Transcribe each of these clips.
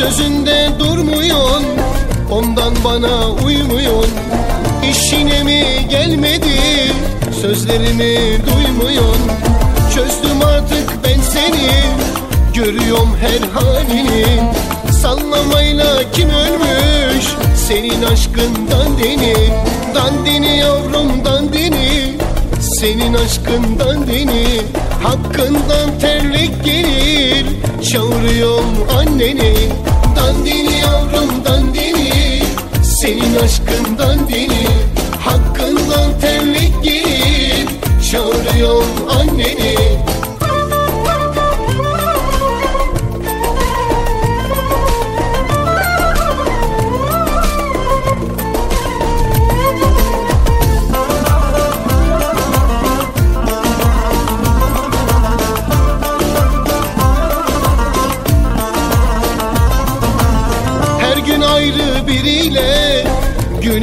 Sözünde durmuyorsun Ondan bana uymuyorsun İşine mi gelmedi? Sözlerimi duymuyorsun Çözdüm artık ben seni. Görüyorum her halini. Sallamayla kim ölmüş? Senin aşkın dandini Dandini yavrum dandini Senin aşkın dandini Hakkından terlik gelir. Çağırıyorum anneni Senin aşkın dandini Hakkından terlik gelir Çağırıyorum anneni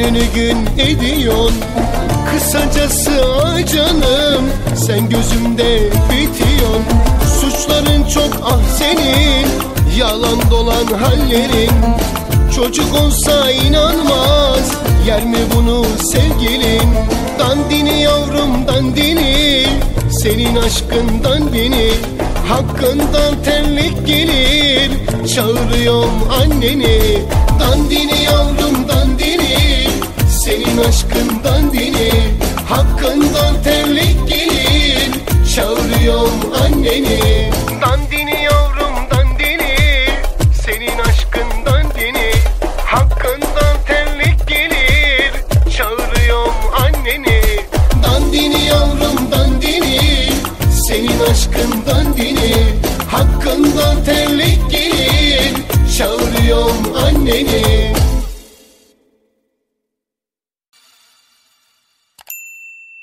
Gününü gün ediyorsun. Kısacası ah canım Sen gözümde bitiyorsun. Suçların çok ah senin Yalan dolan hallerin. Çocuk olsa inanmaz Yer mi bunu sevgilin? Dandini yavrum dandini Senin aşkın dandini. Hakkından terlik gelir Çağırıyorum anneni. Dandini Senin aşkın dandini Hakkından terlik gelir Çağırıyorum anneni. Dandini yavrum dandini. Senin aşkın dandini Hakkından terlik gelir Çağırıyorum anneni. Dandini yavrum dandini. Senin aşkın dandini